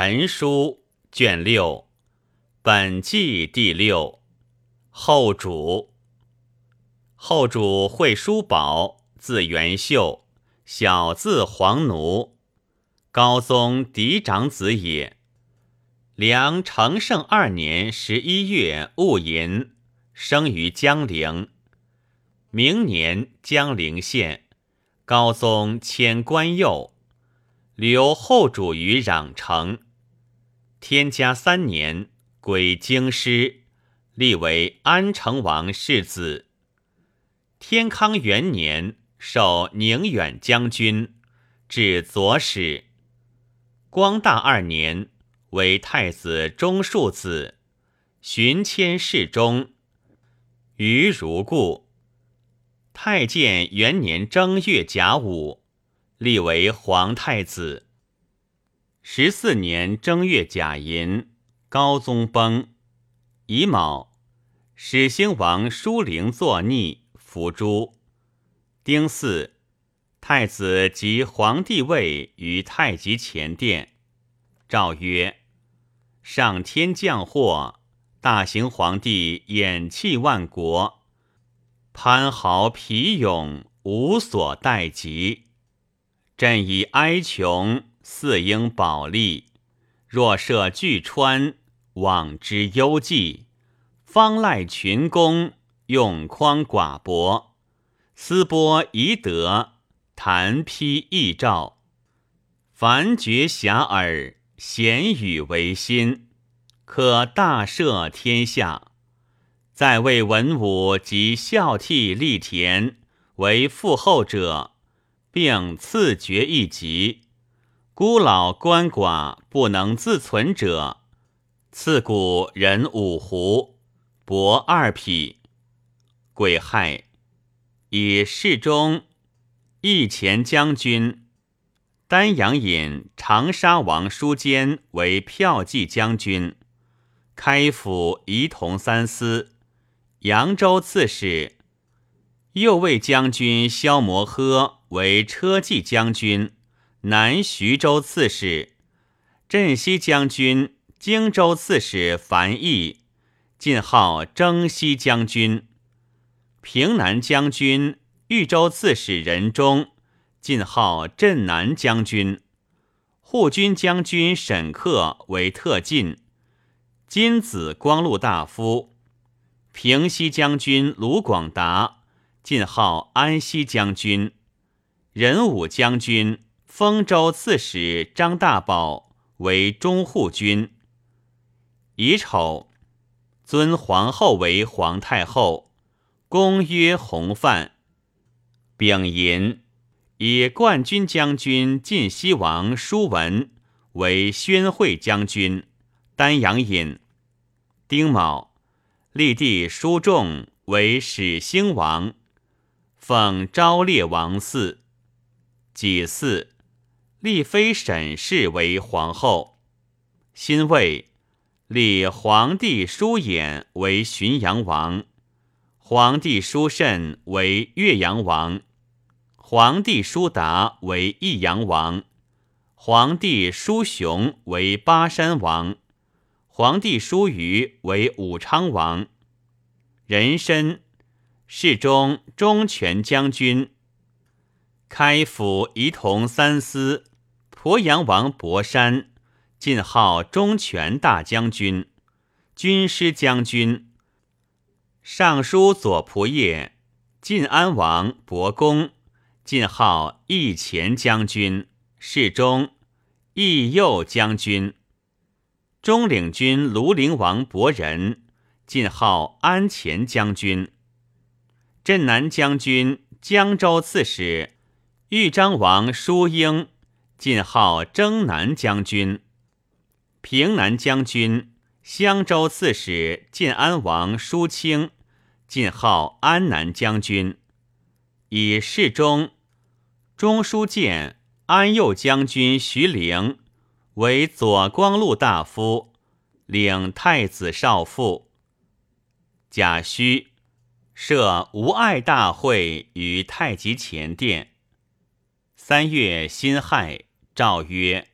陈书卷六，本纪第六。后主，后主会叔宝，字元秀，小字黄奴，高宗嫡长子也。梁承圣二年十一月戊寅，生于江陵。明年江陵县，高宗迁官右。留后主于壤城，天嘉三年归京师，立为安成王世子。天康元年授宁远将军，至左使。光大二年为太子中庶子，巡迁侍中。于如故。太建元年正月甲午。立为皇太子。十四年正月甲寅，高宗崩。乙卯，始兴王叔陵作逆，伏诛。丁巳，太子即皇帝位于太极前殿。诏曰：上天降祸，大行皇帝偃弃万国，潘豪疲勇，无所待及。朕以哀穷，四应保利。若涉巨川，往之幽寂，方赖群公，用匡寡薄，思波宜德，谈披易诏。凡觉遐迩，贤语为心，可大赦天下。在位文武及孝悌立田，为父后者。并赐爵一级，孤老鳏寡不能自存者，赐古人五斛，帛二匹。癸亥，以侍中、义前将军、丹阳尹长沙王叔坚为骠骑将军，开府仪同三司，扬州刺史。右卫将军萧摩诃。为车骑将军、南徐州刺史，镇西将军、荆州刺史樊毅，晋号征西将军；平南将军、豫州刺史任忠，晋号镇南将军；护军将军沈克为特进，金子光禄大夫；平西将军卢广达，晋号安西将军。仁武将军、丰州刺史张大宝为中护军。乙丑，尊皇后为皇太后，公曰弘范。丙寅，以冠军将军晋西王叔文为宣惠将军、丹阳尹。丁卯，立弟叔仲为始兴王，奉昭烈王嗣。己巳，立妃沈氏为皇后。辛未，立皇帝叔衍为浔阳王，皇帝叔慎为岳阳王，皇帝叔达为益阳王，皇帝叔雄为巴山王，皇帝叔虞为武昌王。壬申，侍中中权将军。开府仪同三司，鄱阳王博山，晋号忠权大将军、军师将军。尚书左仆射，晋安王伯公，晋号义前将军、侍中、义右将军。中领军庐陵王伯仁，晋号安前将军。镇南将军、江州刺史。豫章王叔英，晋号征南将军；平南将军、襄州刺史晋安王叔清，晋号安南将军。以侍中、中书监、安右将军徐陵为左光禄大夫，领太子少傅。贾诩设无爱大会于太极前殿。三月辛亥，诏曰：“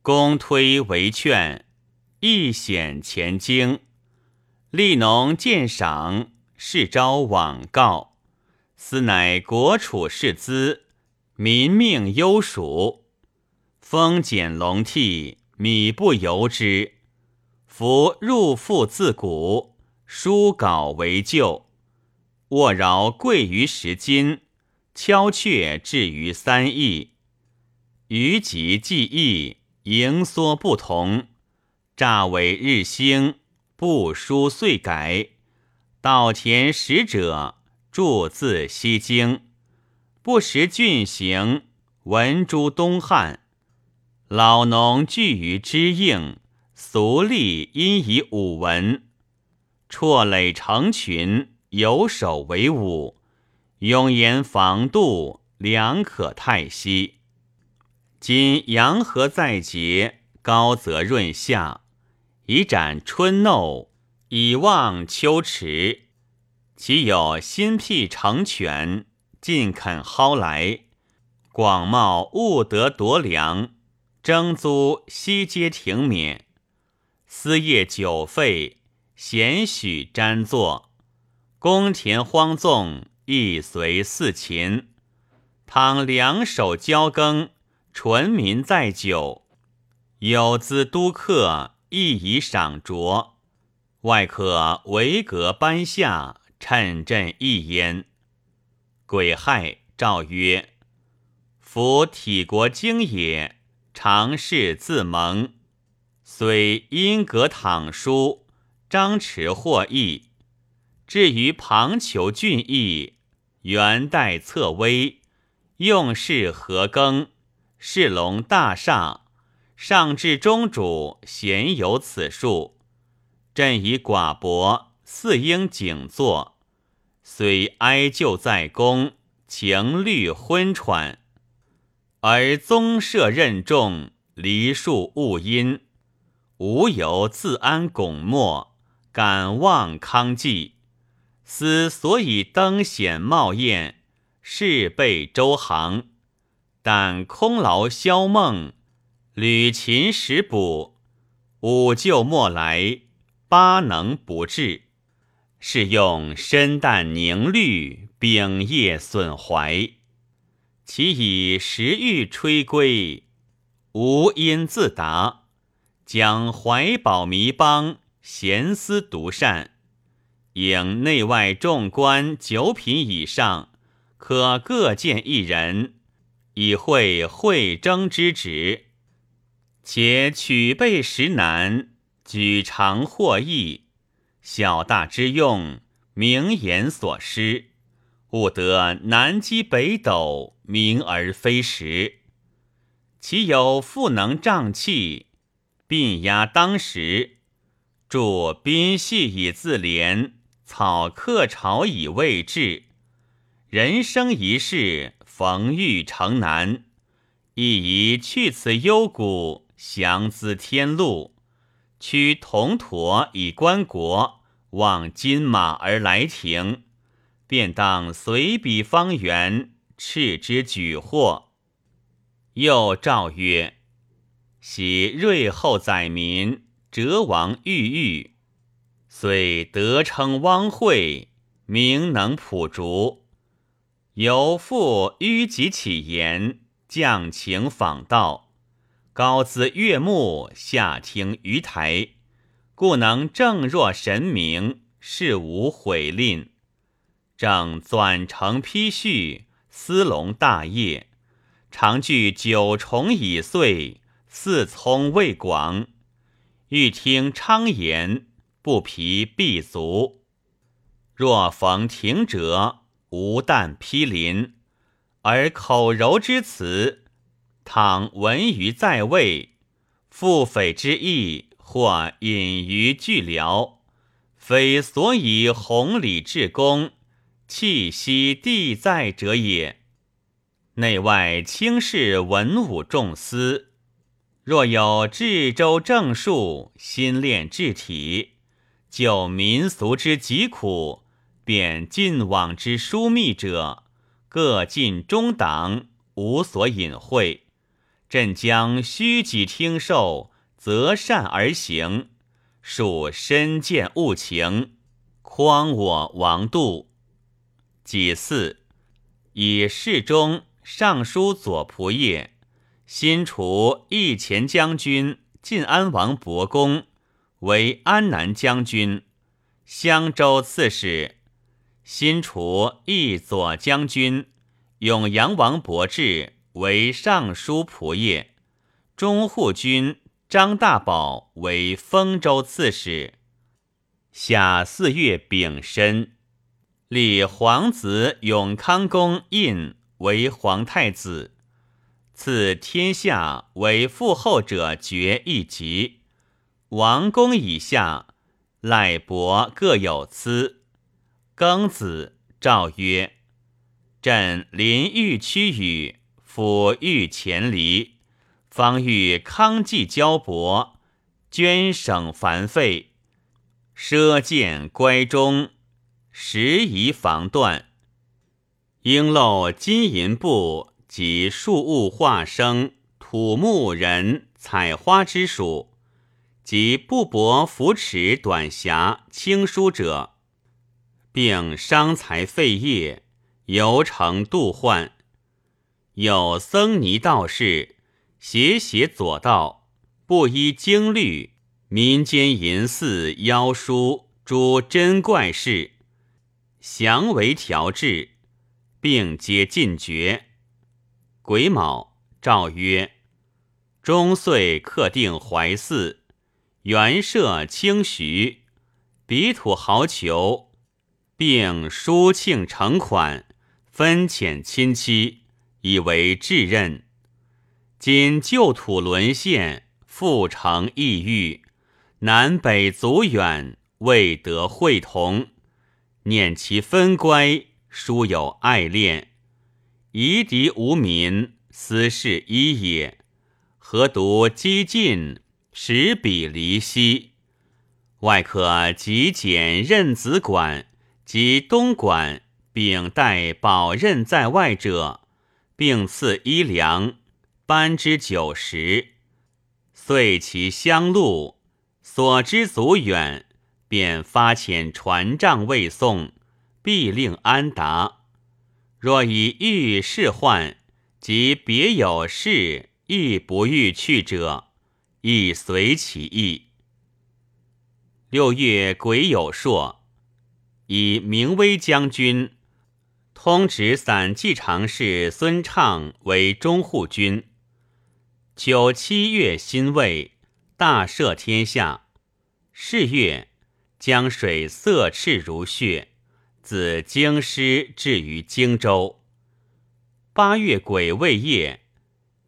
公推为劝，亦显前经。吏农鉴赏，是招往告。斯乃国储士资，民命忧属。风减龙替，米不由之。夫入腹自古，书稿为旧。卧饶贵于十金，敲却至于三亿。余己记忆。盈缩不同，乍为日兴，不书遂改。稻田使者，著自西京。不识郡行，闻诸东汉。老农聚于知应，俗吏因以武文。辍垒成群，有守为武。永言防度，良可泰息。今阳和在节，高则润夏，以展春耨，以望秋池。其有新辟成泉，尽肯蒿来。广袤务得夺粮，征租悉皆停免。私业久废，闲许瞻坐。公田荒纵，亦随四秦。倘两手交耕。纯民在久，有资督客，亦以赏酌。外可围阁班下，趁朕一焉。癸亥，诏曰：夫体国经也，常事自蒙。虽因阁躺书，张弛或异。至于旁求俊逸，元代侧微，用事何更？世龙大厦，上至中主，咸有此数。朕以寡薄，似应景坐。虽哀旧在宫，情虑昏喘，而宗社任重，梨树勿阴。吾犹自安拱没，敢望康济。思所以登显冒艳，事备周行。但空劳消梦，履勤食补，五旧莫来，八能不至。是用身淡凝虑，秉业损怀。其以时欲吹归，无因自达。将怀宝弥邦，闲思独善。引内外众官九品以上，可各见一人。以会会征之职，且取备实难，举长获易，小大之用，名言所施，务得南击北斗，明而非实。其有赋能瘴气，并压当时，著宾系以自怜，草客朝以慰治。人生一世。逢遇城南，亦宜去此幽谷，降资天禄，驱铜驼以观国，望金马而来庭，便当随彼方圆，斥之举货。又诏曰：喜瑞后载民，哲王郁郁，虽得称汪惠，名能普竹。由复迂己起言，降情访道，高姿悦目，下听于台，故能正若神明，事无悔吝。正纂成批序，司龙大业，常具九重以岁，四聪未广。欲听昌言，不疲必足。若逢停者。无但披鳞，而口柔之词，倘闻于在位，腹诽之意，或隐于句聊，非所以弘礼至公，气息地在者也。内外轻视文武重司，若有治州政术，心练治体，救民俗之疾苦。便晋往之枢密者，各尽中党，无所隐晦。朕将虚己听受，择善而行，属身见物情，匡我王度。己巳，以侍中、尚书左仆射、新除义前将军、晋安王伯公为安南将军、襄州刺史；新除义左将军、永阳王伯志。为尚书仆射，中护军张大宝为丰州刺史。夏四月丙申，立皇子永康公胤为皇太子，赐天下为父后者爵一级。王公以下，赖伯各有赐。庚子，诏曰：“朕临豫区宇。”抚欲前离，方欲康济交薄，捐省繁费，奢见乖中，时宜防断。应漏金银布及树物化生、土木人采花之属，及布帛扶持短狭轻疏者，并伤财废业，犹成度患。有僧尼道士，邪邪左道，不依经律，民间淫祀妖书诸真怪事，详为调制，并皆尽绝。癸卯，诏曰：中岁克定怀寺，元设清徐，彼土豪求，并书庆成款，分遣亲戚。以为至任，今旧土沦陷，复成异域，南北阻远，未得会同。念其分乖，殊有爱恋，夷狄无民，斯是一也。何独激进，使彼离析？外可极简任子管及东莞，并代保任在外者。并赐衣粮，班之九十，遂其乡路所知足远，便发遣传帐未送，必令安达。若以遇事患，及别有事亦不欲去者，亦随其意。六月癸酉朔，以明威将军。通直散骑常侍孙畅为中护军。九七月辛未，大赦天下。是月，江水色赤如血，自京师至于荆州。八月癸未夜，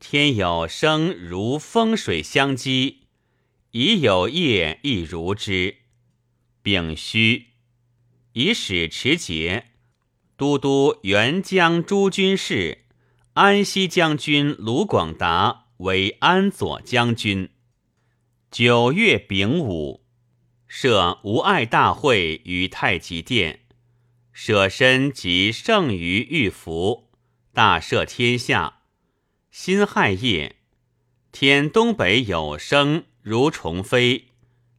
天有生如风水相击，已有夜亦如之。丙戌，以使持节。都督元江诸军事，安西将军卢广达为安左将军。九月丙午，设无碍大会于太极殿，舍身及圣于玉符，大赦天下。辛亥夜，天东北有声如虫飞，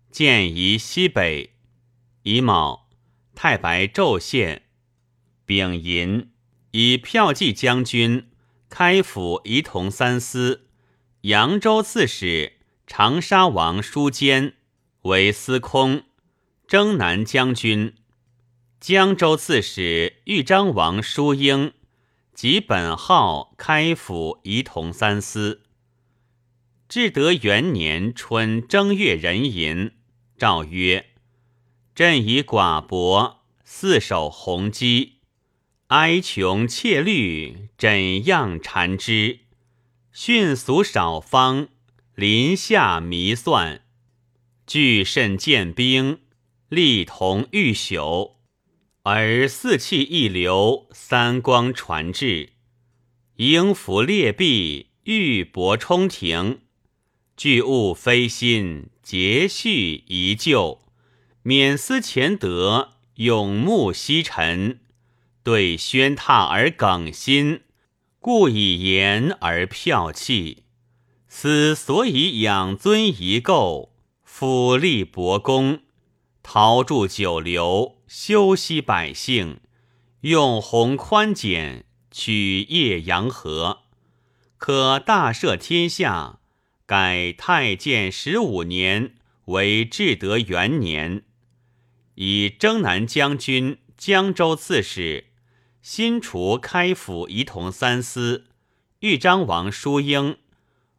见移西北。乙卯，太白昼现。丙寅，以骠骑将军、开府仪同三司、扬州刺史长沙王舒坚为司空，征南将军；江州刺史豫章王舒英及本号开府仪同三司。至德元年春正月壬寅，诏曰：“朕以寡薄，四守弘基。”哀穷切虑，怎样缠之？迅速少方，临下弥算。俱甚见兵，力同欲朽。而四气一流，三光传至。鹰伏列壁，玉帛冲庭。巨物飞心，节序遗旧。免思前德，永慕昔臣。对宣榻而耿心，故以言而剽气。思所以养尊遗垢，ful 立伯公，陶铸九流，修息百姓，用弘宽简，取业阳和，可大赦天下。改太监十五年为至德元年，以征南将军、江州刺史，新除开府仪同三司，豫章王叔英。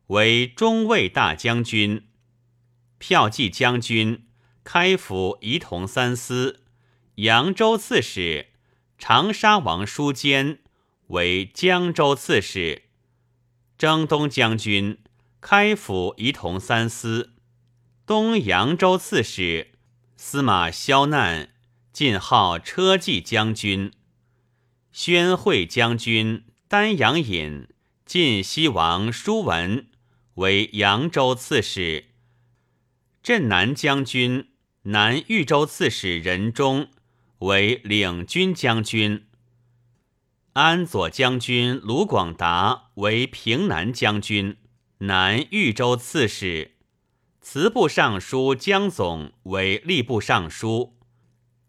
为中卫大将军、骠骑将军、开府仪同三司、扬州刺史；长沙王叔坚为江州刺史、征东将军、开府仪同三司、东扬州刺史；司马萧难晋号车骑将军、宣惠将军、丹阳尹晋西王叔文。为扬州刺史，镇南将军、南豫州刺史任忠为领军将军；安左将军卢广达为平南将军、南豫州刺史；祠部尚书江总为吏部尚书。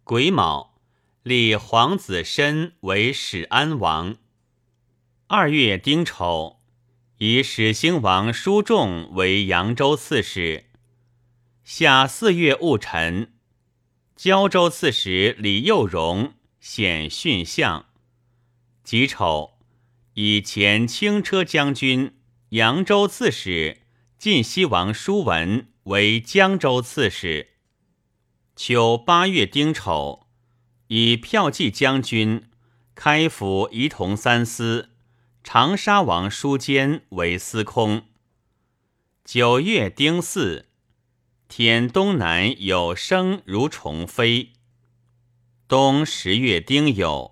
癸卯，立皇子申为始安王。二月丁丑。以始兴王叔仲为扬州刺史。夏四月戊辰，胶州刺史李幼荣显逊相。己丑，以前轻车将军、扬州刺史晋西王叔文为江州刺史。秋八月丁丑，以骠骑将军、开府仪同三司。长沙王叔坚为司空。九月丁巳，天东南有生如虫飞。冬十月丁酉，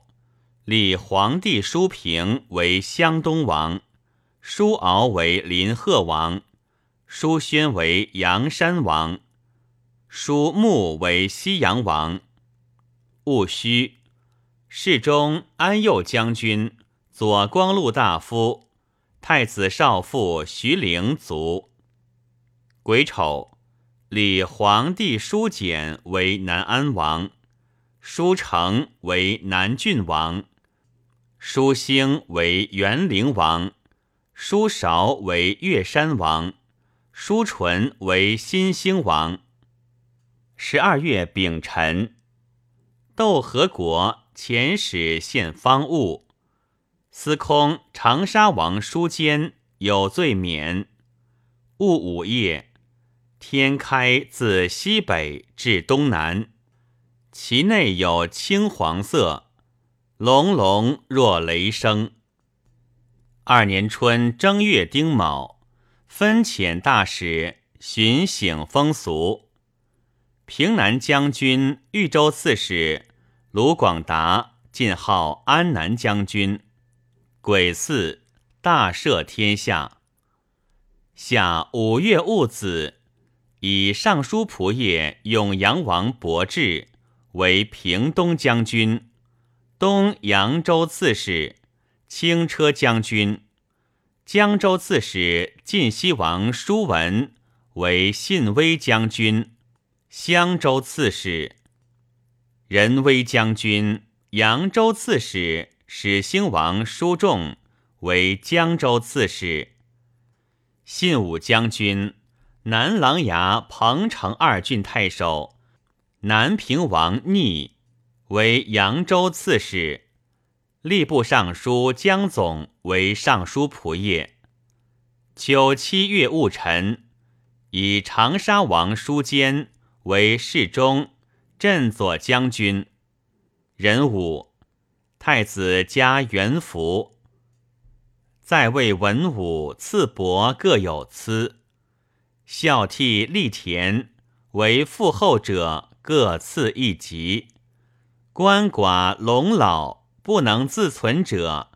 立皇帝叔平为湘东王，叔敖为临贺王，叔宣为阳山王，叔穆为西阳王。戊戌，世中安右将军。左光禄大夫、太子少傅徐陵卒。癸丑，立皇帝叔简为南安王，叔成为南郡王，叔兴为元陵王，叔韶为岳山王，叔纯为新兴王。十二月丙辰，窦和国遣使献方物。司空长沙王叔坚有罪免。戊午夜，天开自西北至东南，其内有青黄色，隆隆若雷声。二年春正月丁卯，分遣大使巡省风俗。平南将军、豫州刺史卢广达晋号安南将军。癸巳，大赦天下。下五月戊子，以尚书仆射永阳王伯志为平东将军、东扬州刺史、轻车将军；江州刺史晋西王叔文为信威将军、襄州刺史；仁威将军、扬州刺史。始兴王叔仲为江州刺史，信武将军、南琅琊彭城二郡太守南平王逆为扬州刺史，吏部尚书江总为尚书仆射。九七月戊辰，以长沙王叔坚为侍中、镇左将军，壬午。太子加元服，在位文武赐伯各有赐，孝悌立田为父后者各赐一级，鳏寡龙老不能自存者，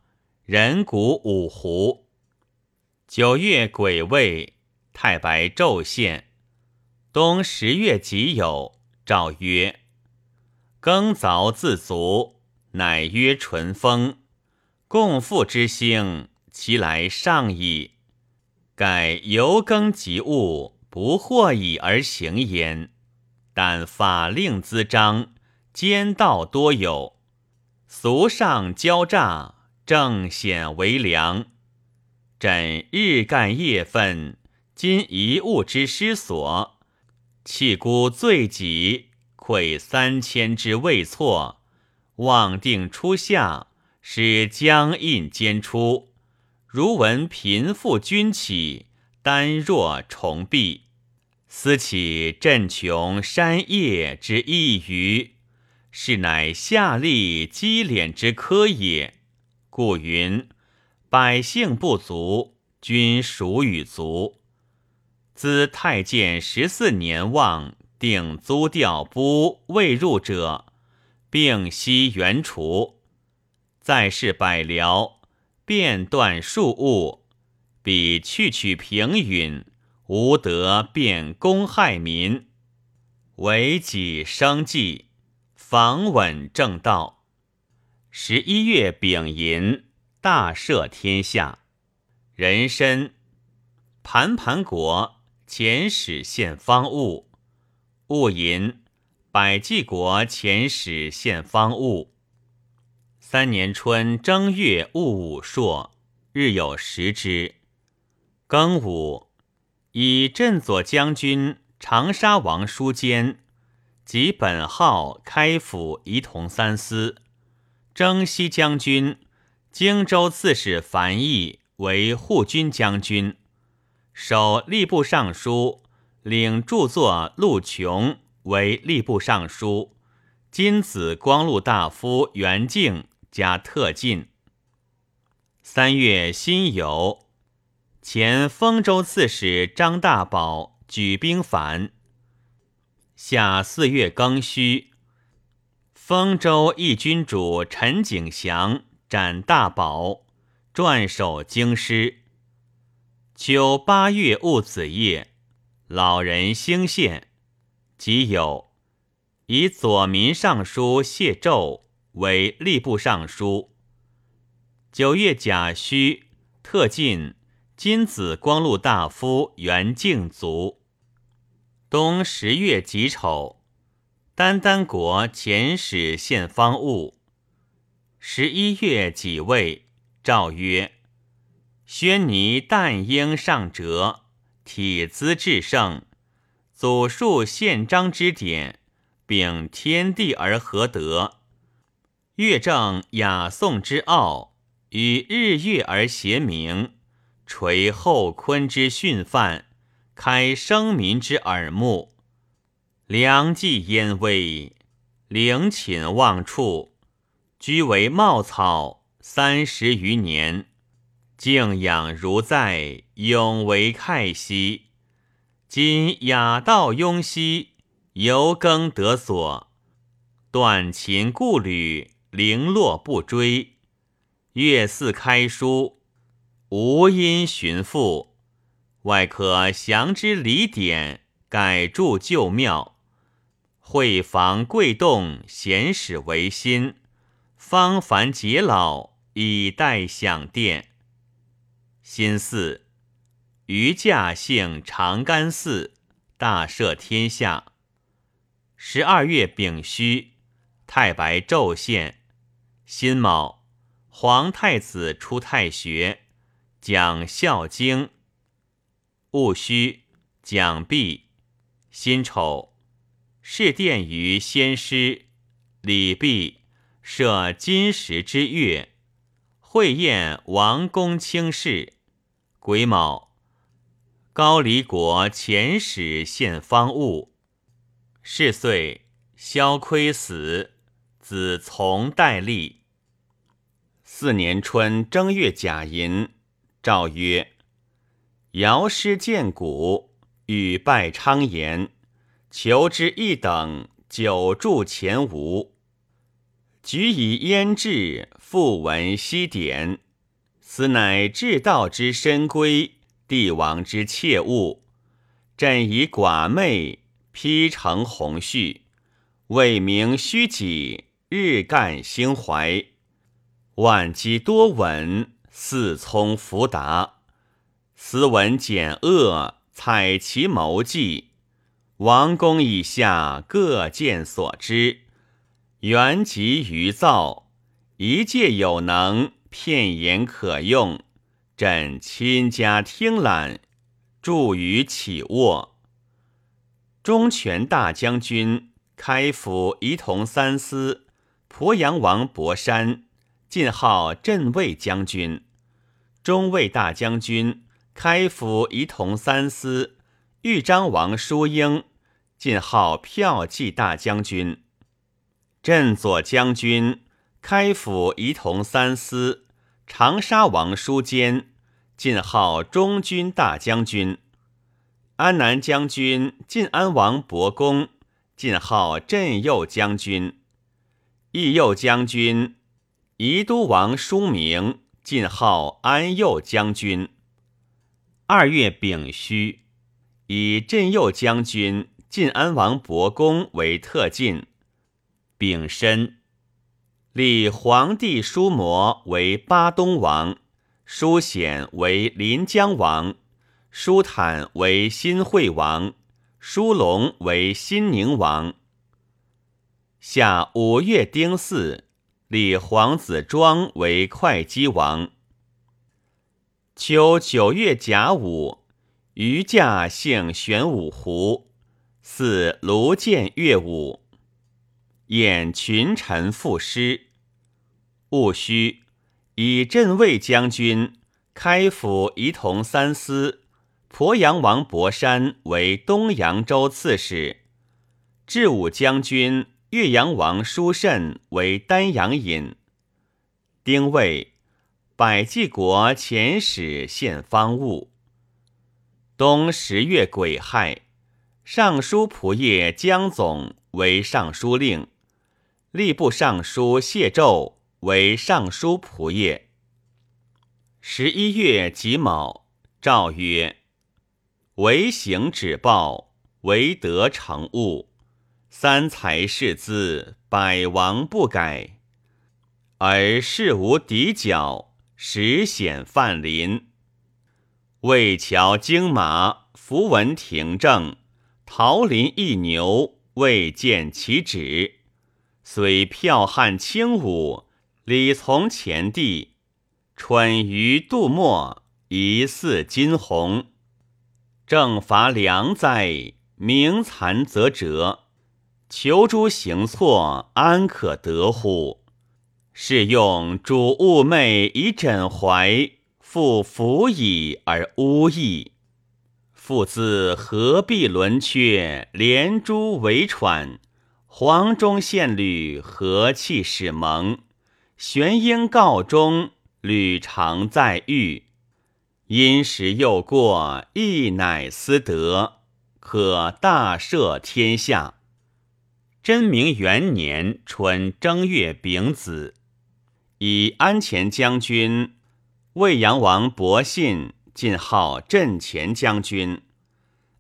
人骨五胡。九月癸未，太白昼现。冬十月己酉，诏曰：耕凿自足。乃曰淳风，共富之兴，其来上矣。盖由耕及物，不惑以而行焉。但法令滋章，奸盗多有，俗上交诈，正显为良。朕日干夜愤，今一物之失所，弃孤罪己，愧三千之未错，望定初夏，使将印兼出。如闻贫富君起，单若重弊，思起朕穷山叶之一隅，是乃下吏积敛之科也。故云。百姓不足，君属与足。自太监十四年望定租调不未入者，并悉原除。再世百僚，变断数物，彼去取平允，无德便公害民，为己生计，防稳正道。十一月丙寅。大赦天下，人参，盘盘国遣使献方物，戊寅，百济国遣使献方物。三年春正月戊午朔，日有食之。庚午，以镇左将军长沙王书坚及本号开府仪同三司，征西将军。荆州刺史樊毅为护军将军，守吏部尚书；领著作陆琼为吏部尚书。金子光禄大夫袁敬加特进。三月辛酉，前丰州刺史张大宝举兵反。夏四月庚戌，丰州义军主陈景祥。斩大宝，转守京师。秋八月戊子夜，老人兴献，即有以左民尚书谢胄为吏部尚书。九月甲戌，特进金子光禄大夫袁敬卒。冬十月己丑，丹丹国遣使献方物。十一月己未，诏曰：“宣尼旦婴上折，体姿至圣，祖述宪章之典，秉天地而合德，乐正雅颂之奥，与日月而谐明，垂后坤之训范，开生民之耳目，良计焉微，陵寝望处。”居为茂草三十余年，静养如在，永为慨兮。今雅道雍兮，犹耕得所，断琴故履，零落不追。月似开书，无因寻复。外可详之礼典，改筑旧庙，会房贵动，闲使为新。方凡解老，以待享殿。新四，余驾幸长干寺，大赦天下。十二月丙戌，太白昼现。辛卯，皇太子出太学，讲《孝经》。戊戌，讲毕。辛丑，侍殿于先师，礼毕。设金石之乐，会宴王公卿士。癸卯，高黎国遣使献方物。是岁，萧窥死，子从代立。四年春正月甲寅，诏曰：尧师见古，与拜昌言，求之一等，久住前吴。举以焉志，复闻西典，此乃至道之深闺，帝王之切物。朕以寡妹披成鸿序，为名虚己，日干兴怀。万机多稳，四聪福达。斯文简恶，采其谋计。王公以下各见所知，原籍于造，一介有能，片言可用。朕亲家听览，著于起卧。中权大将军开府仪同三司，鄱阳王博山，晋号镇卫将军。中卫大将军开府仪同三司，豫章王叔英。晋号骠骑大将军，镇左将军，开府仪同三司，长沙王叔坚，晋号中军大将军，安南将军晋安王伯公，晋号镇右将军，义右将军，宜都王叔明，晋号安右将军。二月丙戌，以镇右将军。晋安王伯公为特进，丙申，立皇帝叔摩为巴东王，叔显为临江王，叔坦为新会王，叔龙为新宁王。下五月丁巳，立皇子庄为会稽王。秋九月甲午，余驾幸玄武湖。似卢见乐舞，演群臣赋诗。戊戌，以镇卫将军、开府仪同三司、鄱阳王博山为东扬州刺史；至武将军、岳阳王叔慎为丹阳尹。丁未，百济国遣使献方物。冬十月癸亥。尚书仆射江总为尚书令，吏部尚书谢胄为尚书仆射。十一月己卯，诏曰：“唯行止暴，唯德成物。三才士资，百王不改，而事无敌角，实显范林。魏桥惊马，符文廷正。”桃林一牛未见其止，虽票悍轻武，礼从前帝。蠢于杜末，疑似金鸿。正伐良哉，明残则折。求诸行错，安可得乎？是用主物昧以枕怀，复服矣而无益。父自何必轮缺，连珠为喘。黄忠献履，和气始蒙？玄英告终，履常在狱。因时又过，亦乃思德，可大赦天下。真明元年春正月丙子，以安前将军、魏阳王伯信。进号镇前将军，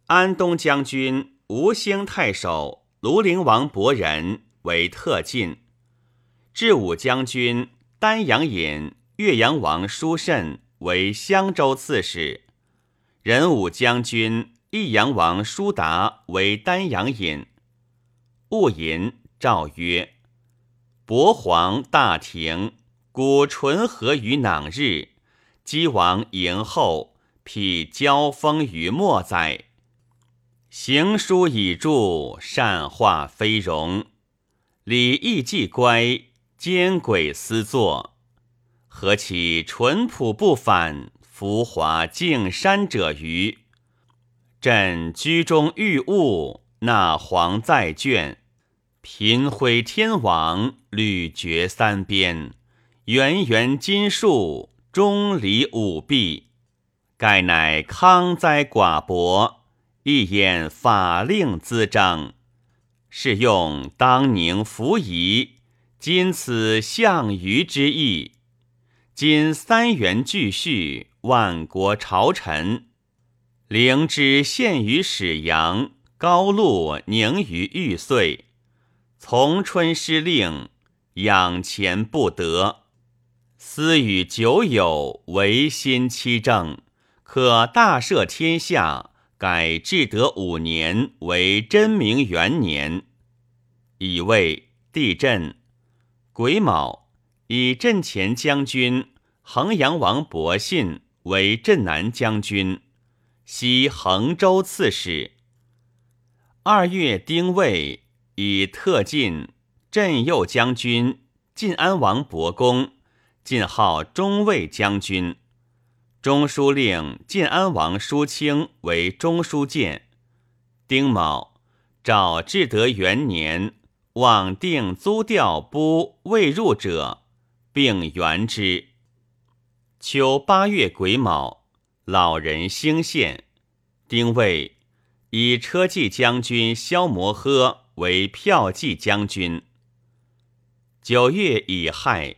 安东将军吴兴太守庐陵王伯仁为特进，至武将军丹阳尹岳阳王叔慎为襄州刺史，仁武将军益阳王叔达为丹阳尹。戊寅，诏曰：伯皇大庭，古淳和于囊日。姬王迎后，辟交锋于末哉？行书已著，善化非容。礼义既乖，奸诡私作。何其淳朴不反，浮华敬山者于？朕居中遇物，纳皇在卷，频毁天王，屡绝三边，圆圆金树。钟离五弊，盖乃康哉寡薄，一眼法令滋彰，是用当宁服仪。今此项羽之意，今三元俱续，万国朝臣，灵芝献于始阳，高露凝于玉碎，从春失令，养钱不得。私与酒友，唯心欺正，可大赦天下，改至德五年为真明元年。乙未，地震。癸卯，以镇前将军衡阳王伯信为镇南将军，袭衡州刺史。二月丁未，以特进镇右将军晋安王伯公，晋号中尉将军。中书令晋安王叔清为中书监。丁卯，诏至德元年。往定租调不未入者，并原之。秋八月癸卯，老人兴县。丁未，以车骑将军萧摩诃为骠骑将军。九月乙亥，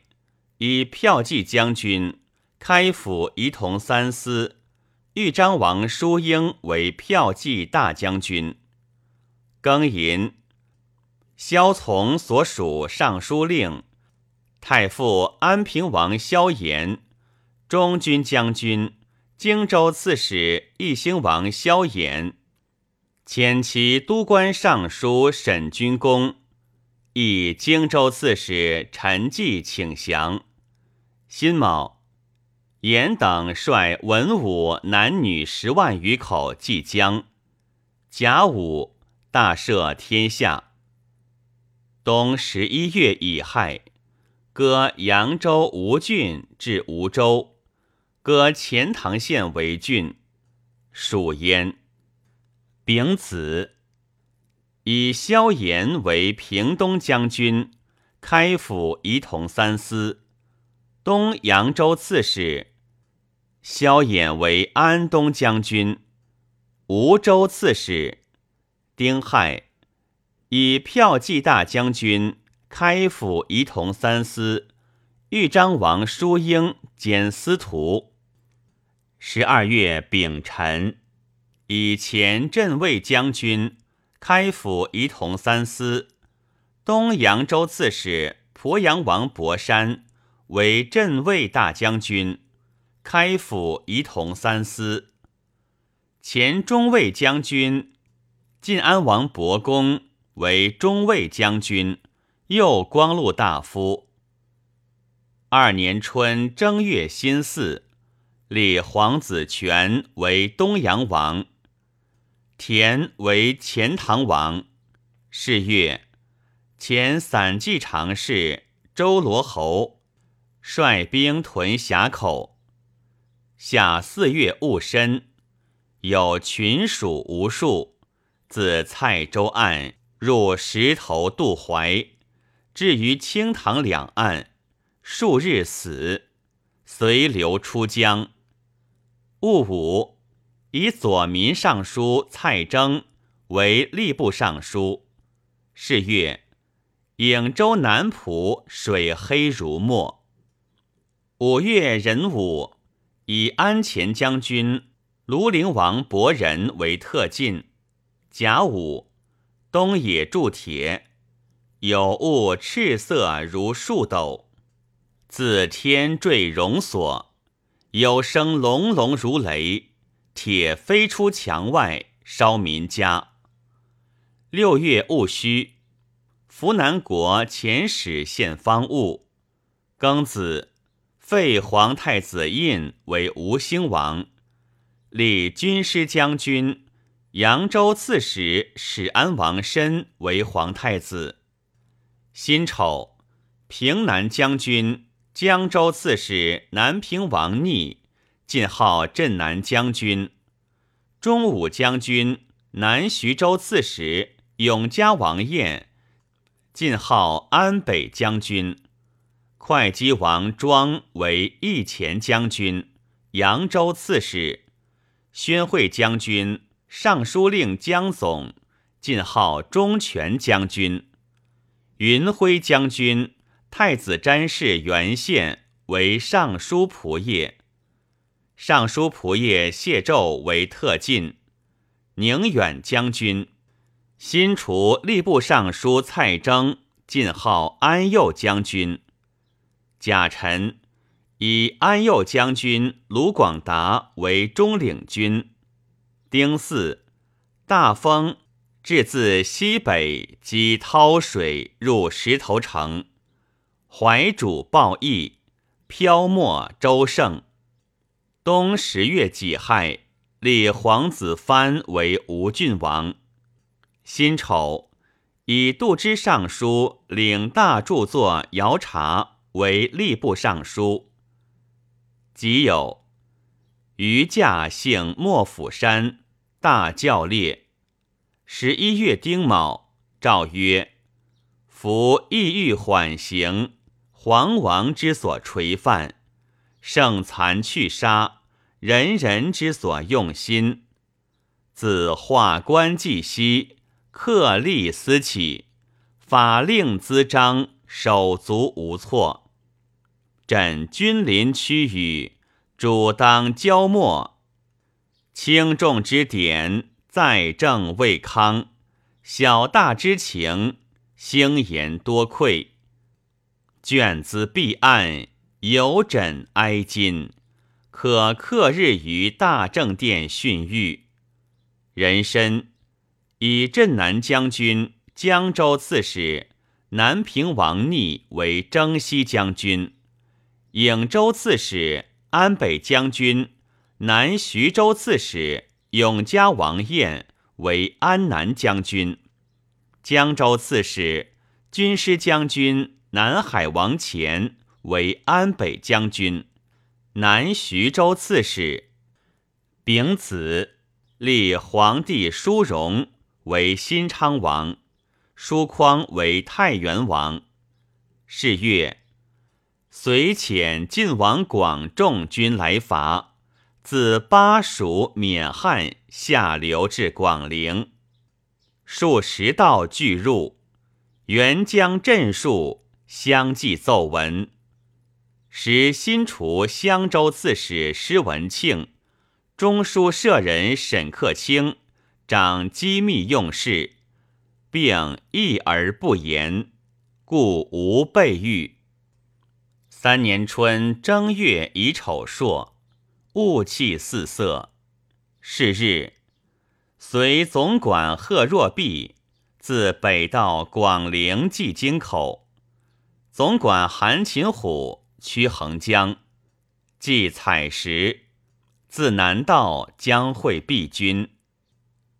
以骠骑将军开府仪同三司豫章王叔英为骠骑大将军。庚寅。萧从所属尚书令、太傅安平王萧衍、中军将军、荆州刺史义兴王萧衍，遣其都官尚书沈君公，以荆州刺史陈纪请降。辛卯，严等率文武男女十万余口即将。甲午，大赦天下。冬十一月乙亥，割扬州吴郡至吴州，割钱塘县为郡，属焉。丙子，以萧炎为平东将军，开府仪同三司，东扬州刺史；萧衍为安东将军，吴州刺史。丁亥。以骠骑大将军、开府仪同三司、豫章王叔英兼司徒。十二月丙辰，以前镇卫将军、开府仪同三司、东扬州刺史鄱阳王伯山为镇卫大将军、开府仪同三司。前中卫将军晋安王伯公。为中卫将军，右光禄大夫。二年春正月辛巳，立皇子权为东阳王，田为钱塘王。是月，前散骑常侍周罗侯率兵屯峡口。夏四月戊申，有群鼠无数，自蔡州岸。入石头渡淮，至于清塘两岸，数日死，随流出江。戊午，以左民尚书蔡征为吏部尚书。是月，颍州南浦水黑如墨。五月壬午，以安前将军庐陵王伯仁为特进。甲午。东野铸铁，有物赤色如树斗，自天坠熔锁，有声隆隆如雷，铁飞出墙外，烧民家。六月戊戌，扶南国遣使献方物。庚子，废皇太子胤为吴兴王，立军师将军。扬州刺史史安王申为皇太子。辛丑，平南将军、江州刺史南平王逆晋号镇南将军。中武将军、南徐州刺史永嘉王彦晋号安北将军。会稽王庄为义前将军、扬州刺史。宣惠将军。尚书令江总，晋号忠权将军；云辉将军、太子詹事元献为尚书仆射；尚书仆射谢胄为特进；宁远将军，新除吏部尚书蔡征，晋号安右将军；贾臣，以安右将军卢广达为中领军。丁巳，大风，至自西北击涛水入石头城。怀主报义，飘没周胜。冬十月己亥，立皇子藩为吴郡王。辛丑，以度支尚书领大著作姚察为吏部尚书。己酉，余驾幸莫府山，大教列。十一月丁卯，诏曰：“夫意欲缓刑，皇王之所垂范，圣残去杀。”人人之所用心，自化官祭息，克吏司起，法令滋章，手足无措。朕君临区宇，主当交没。轻重之典，在政未康；小大之情，兴言多愧。卷资弊案，有枕哀金。可克日于大正殿训谕，人参以镇南将军、江州刺史南平王逆为征西将军，颍州刺史安北将军、南徐州刺史永嘉王彦为安南将军，江州刺史军师将军南海王乾为安北将军。南徐州刺史，丙子，立皇帝叔荣。为新昌王，叔匡为太原王。是月，随遣晋王广众军来伐，自巴蜀免汉下流至广陵，数十道俱入，援将镇戍，相继奏闻。时新除襄州刺史施文庆，中书舍人沈克清掌机密用事，并议而不言，故无备御。三年春正月乙丑朔，雾气四色。是日，随总管贺若弼自北到广陵济京口，总管韩擒虎。驱横江，即采石，自南道将会避军。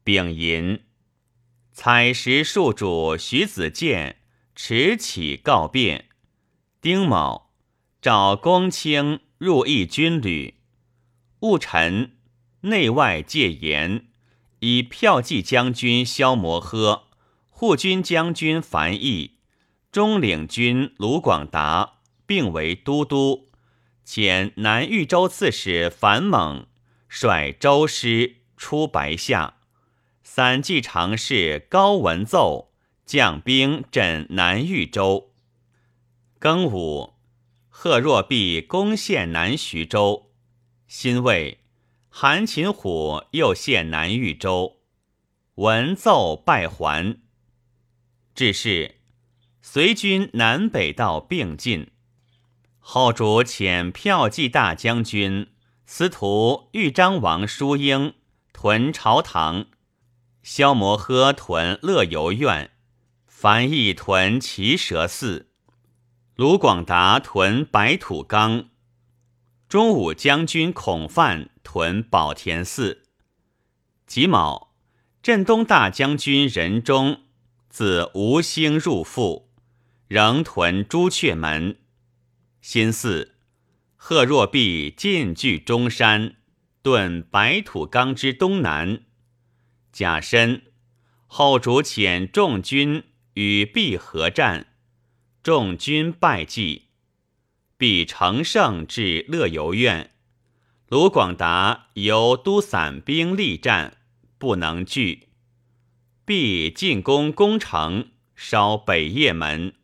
丙寅，采石戍主徐子建持起告变。丁卯，召公卿入议军旅。戊辰，内外戒严，以票骑将军萧摩诃、护军将军樊毅、中领军卢广达。并为都督，遣南豫州刺史樊猛率州师出白下，散骑常侍高文奏将兵镇南豫州。庚午，贺若弼攻陷南徐州，辛未，韩擒虎又陷南豫州，文奏败还。至是，随军南北道并进。后主遣骠骑大将军司徒豫章王叔英屯朝堂，萧摩诃屯乐游院，樊毅屯奇蛇寺，卢广达屯白土冈，中武将军孔范屯宝田寺。己卯，镇东大将军任忠自吴兴入腹，仍屯朱雀门。新四，贺若弼进据中山，遁白土冈之东南。甲申，后主遣众军与弼合战，众军败绩。弼乘胜至乐游院，卢广达由都散兵力战，不能拒。弼进攻攻城，烧北掖门。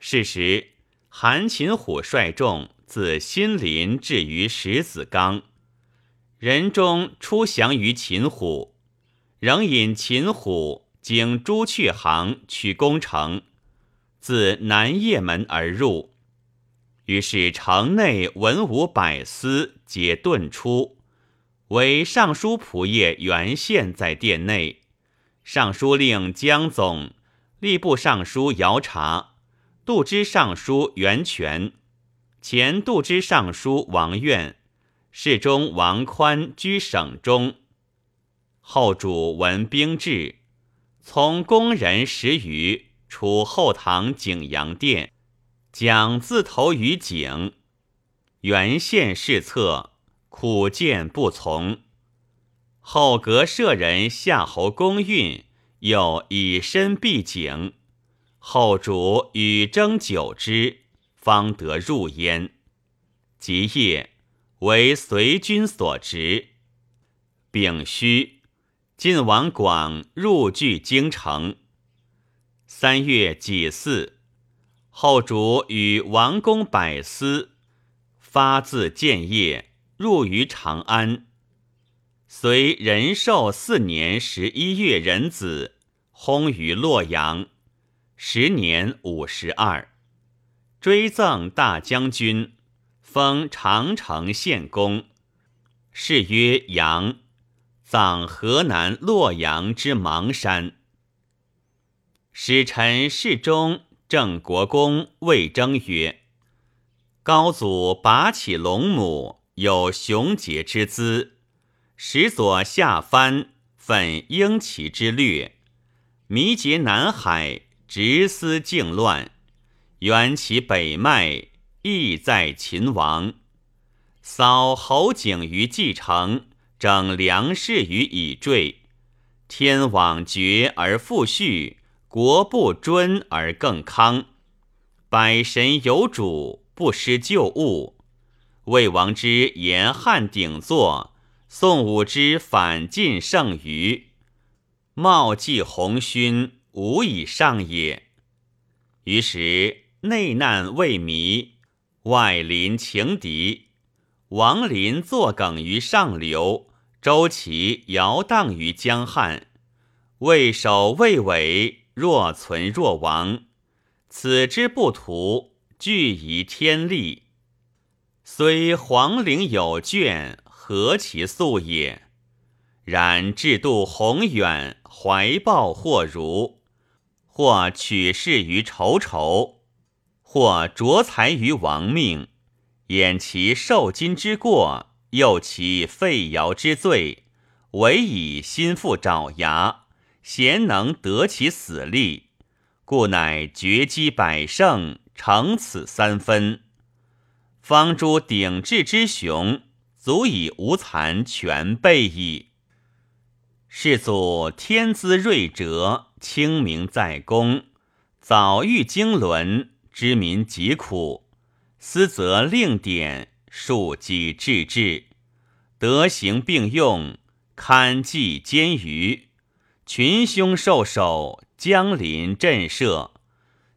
是时。韩擒虎率众自新林至于石子冈，人中出降于秦虎，仍引秦虎经朱雀行取攻城，自南掖门而入。于是城内文武百司皆遁出，唯尚书仆射袁宪在殿内。尚书令江总、吏部尚书姚察、度支尚书袁泉、前度支尚书王苑、侍中王宽居省中。后主闻兵至，从宫人十余出后堂景阳殿。蒋自投于井，原县侍策，苦谏不从。后阁舍人夏侯公运又以身避井，后主与争久之，方得入焉。即夜为随军所执。丙戌，晋王广入据京城。三月己巳。后主与王公百司发自建业，入于长安。随仁寿四年十一月壬子，薨于洛阳，时年五十二。追赠大将军，封长城县公，谥曰杨，葬河南洛阳之邙山。使臣侍中。郑国公魏征曰：“高祖拔起龙母，有雄杰之姿；使左下藩，奋鹰骑之略；弥结南海，直思靖乱。缘其北脉，意在秦王。扫侯景于继承，整粮食于以坠。天网绝而复续。”国不尊而更康，百神有主，不失旧物。魏王之严汉鼎坐，宋武之反晋胜余，茂继鸿勋，无以上也。于是内难未弭，外邻情敌，王林作梗于上流，周齐摇荡于江汉，畏首畏尾。若存若亡，此之不图，俱宜天力。虽皇陵有眷，何其素也！然制度宏远，怀抱或如，或取势于仇仇，或着财于亡命，掩其受金之过，诱其废尧之罪，唯以心腹爪牙。贤能得其死力，故乃绝击百胜，成此三分。方诸鼎峙之雄，足以无残全备矣。世祖天资睿哲，清明在公，早遇经纶，知民疾苦，思则令典，庶几治治，德行并用，堪济兼余。群凶受首，江临震慑。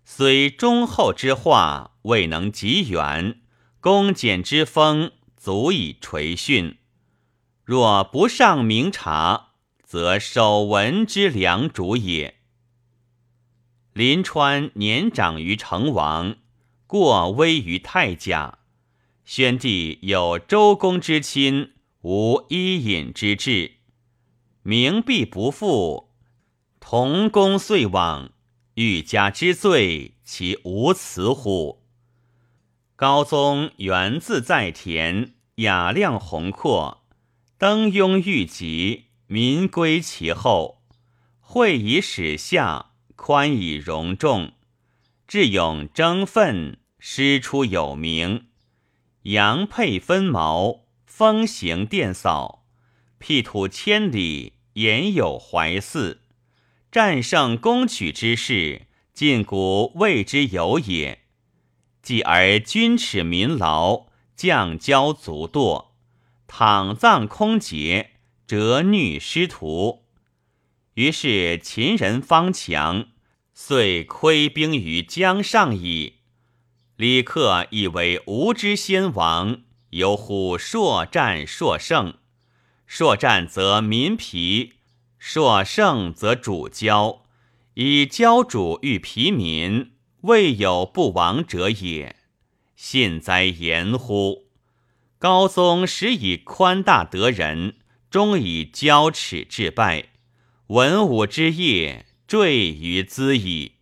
虽忠厚之化未能及远，恭俭之风足以垂训。若不上明察，则守文之良主也。临川年长于成王，过威于太甲。宣帝有周公之亲，无伊尹之志。明必不复，同公遂往，欲加之罪，其无辞乎？高宗源自在田，雅量宏阔，登庸遇极，民归其后。惠以使下，宽以容众，智勇争奋，师出有名。阳佩分毛，风行电扫。辟土千里，言有怀祀；战胜攻取之事，近古未之有也。继而君耻民劳，将骄卒堕，躺葬空竭，折虐师徒。于是秦人方强，遂窥兵于江上矣。李克以为吾之先王，犹乎硕战硕胜。硕战则民疲，硕胜则主骄。以骄主欲疲民，未有不亡者也。信哉言乎！高宗始以宽大得人，终以骄耻致败。文武之业坠于兹矣。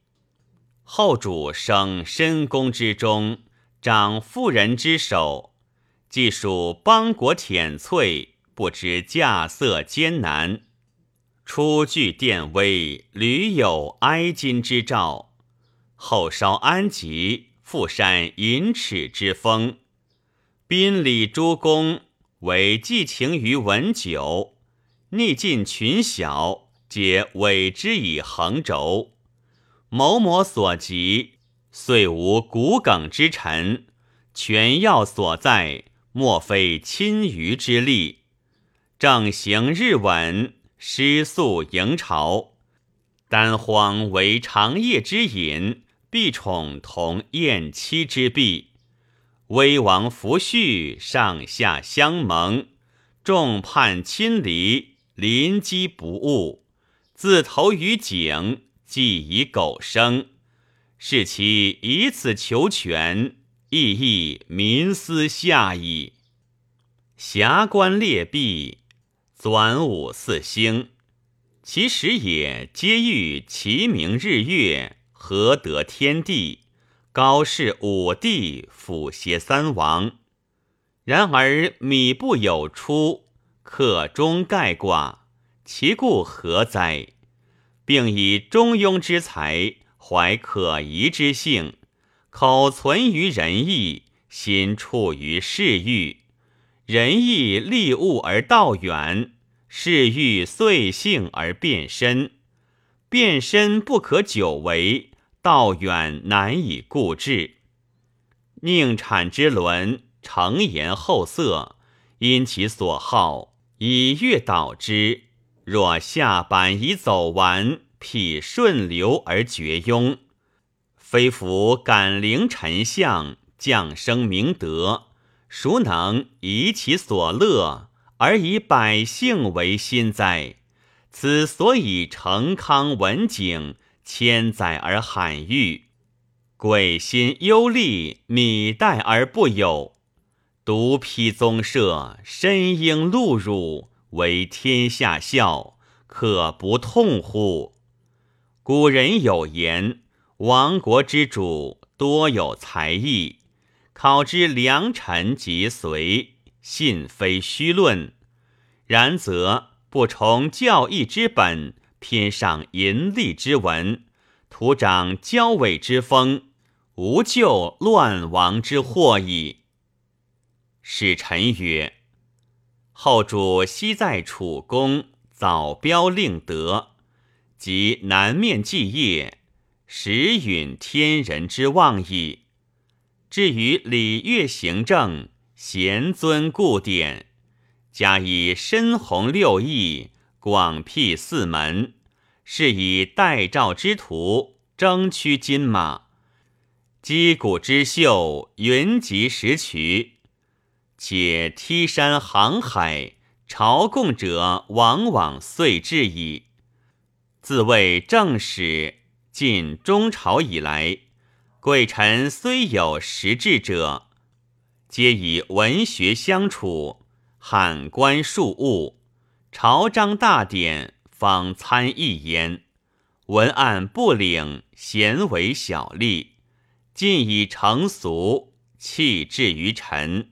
后主生深宫之中，掌妇人之手，既属邦国舔粹，不知稼穑艰难。初具殿威，屡有哀矜之兆。后稍安吉，复煽淫耻之风。宾礼诸公，委寄情于文酒，逆尽群小，皆委之以横轴。某某所及，遂无骨梗之臣，权要所在，莫非亲余之力。正行日稳，失速迎朝。丹荒为长夜之饮，必宠同燕妻之婢。威王弗恤，上下相盟，众叛亲离，临机不误，自投于井。既以苟生，是其以此求全，亦亦民思下矣。侠官列弊，纂武四星，其实也皆欲其名日月，何得天地，高氏五帝，辅协三王。然而米不有出，客中盖寡，其故何哉？并以中庸之才，怀可疑之性，口存于仁义，心处于世欲。仁义利物而道远，世欲遂性而变身。变身不可久为，道远难以固志。宁产之伦，诚言后色，因其所好，以悦导之。若下板已走完，匹顺流而绝庸，非服感灵臣相，降生明德，孰能以其所乐而以百姓为心哉？此所以成康文景千载而罕遇，鬼心忧利，米待而不有，独披宗社，身应禄辱。为天下笑，可不痛乎？古人有言：“亡国之主多有才艺，考之良臣及随，信非虚论。然则不从教义之本，天上淫吏之文，徒长骄伪之风，无救乱亡之祸矣。”使臣曰。后主昔在楚宫，早标令德，及南面继业，时允天人之望矣。至于礼乐行政，贤尊固典，加以深弘六艺，广辟四门，是以代诏之徒，争驱金马，击鼓之秀，云集石渠。且梯山航海，朝贡者往往遂至矣。自谓正史，晋中朝以来，贵臣虽有识志者，皆以文学相处，罕观庶务，朝章大典方参议焉。文案不领，咸为小吏，尽以成俗，弃置于臣。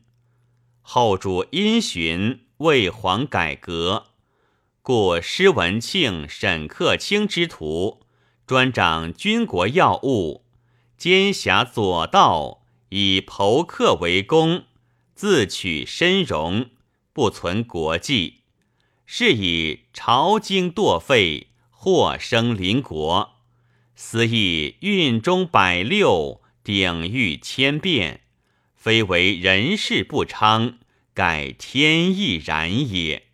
后主因循魏皇改革，故施文庆、沈克清之徒，专掌军国要务，兼辖左道，以剖克为功，自取身荣，不存国计，是以朝京堕废，祸生邻国。思亦运中百六，鼎欲千变。非为人事不昌，改天意然也。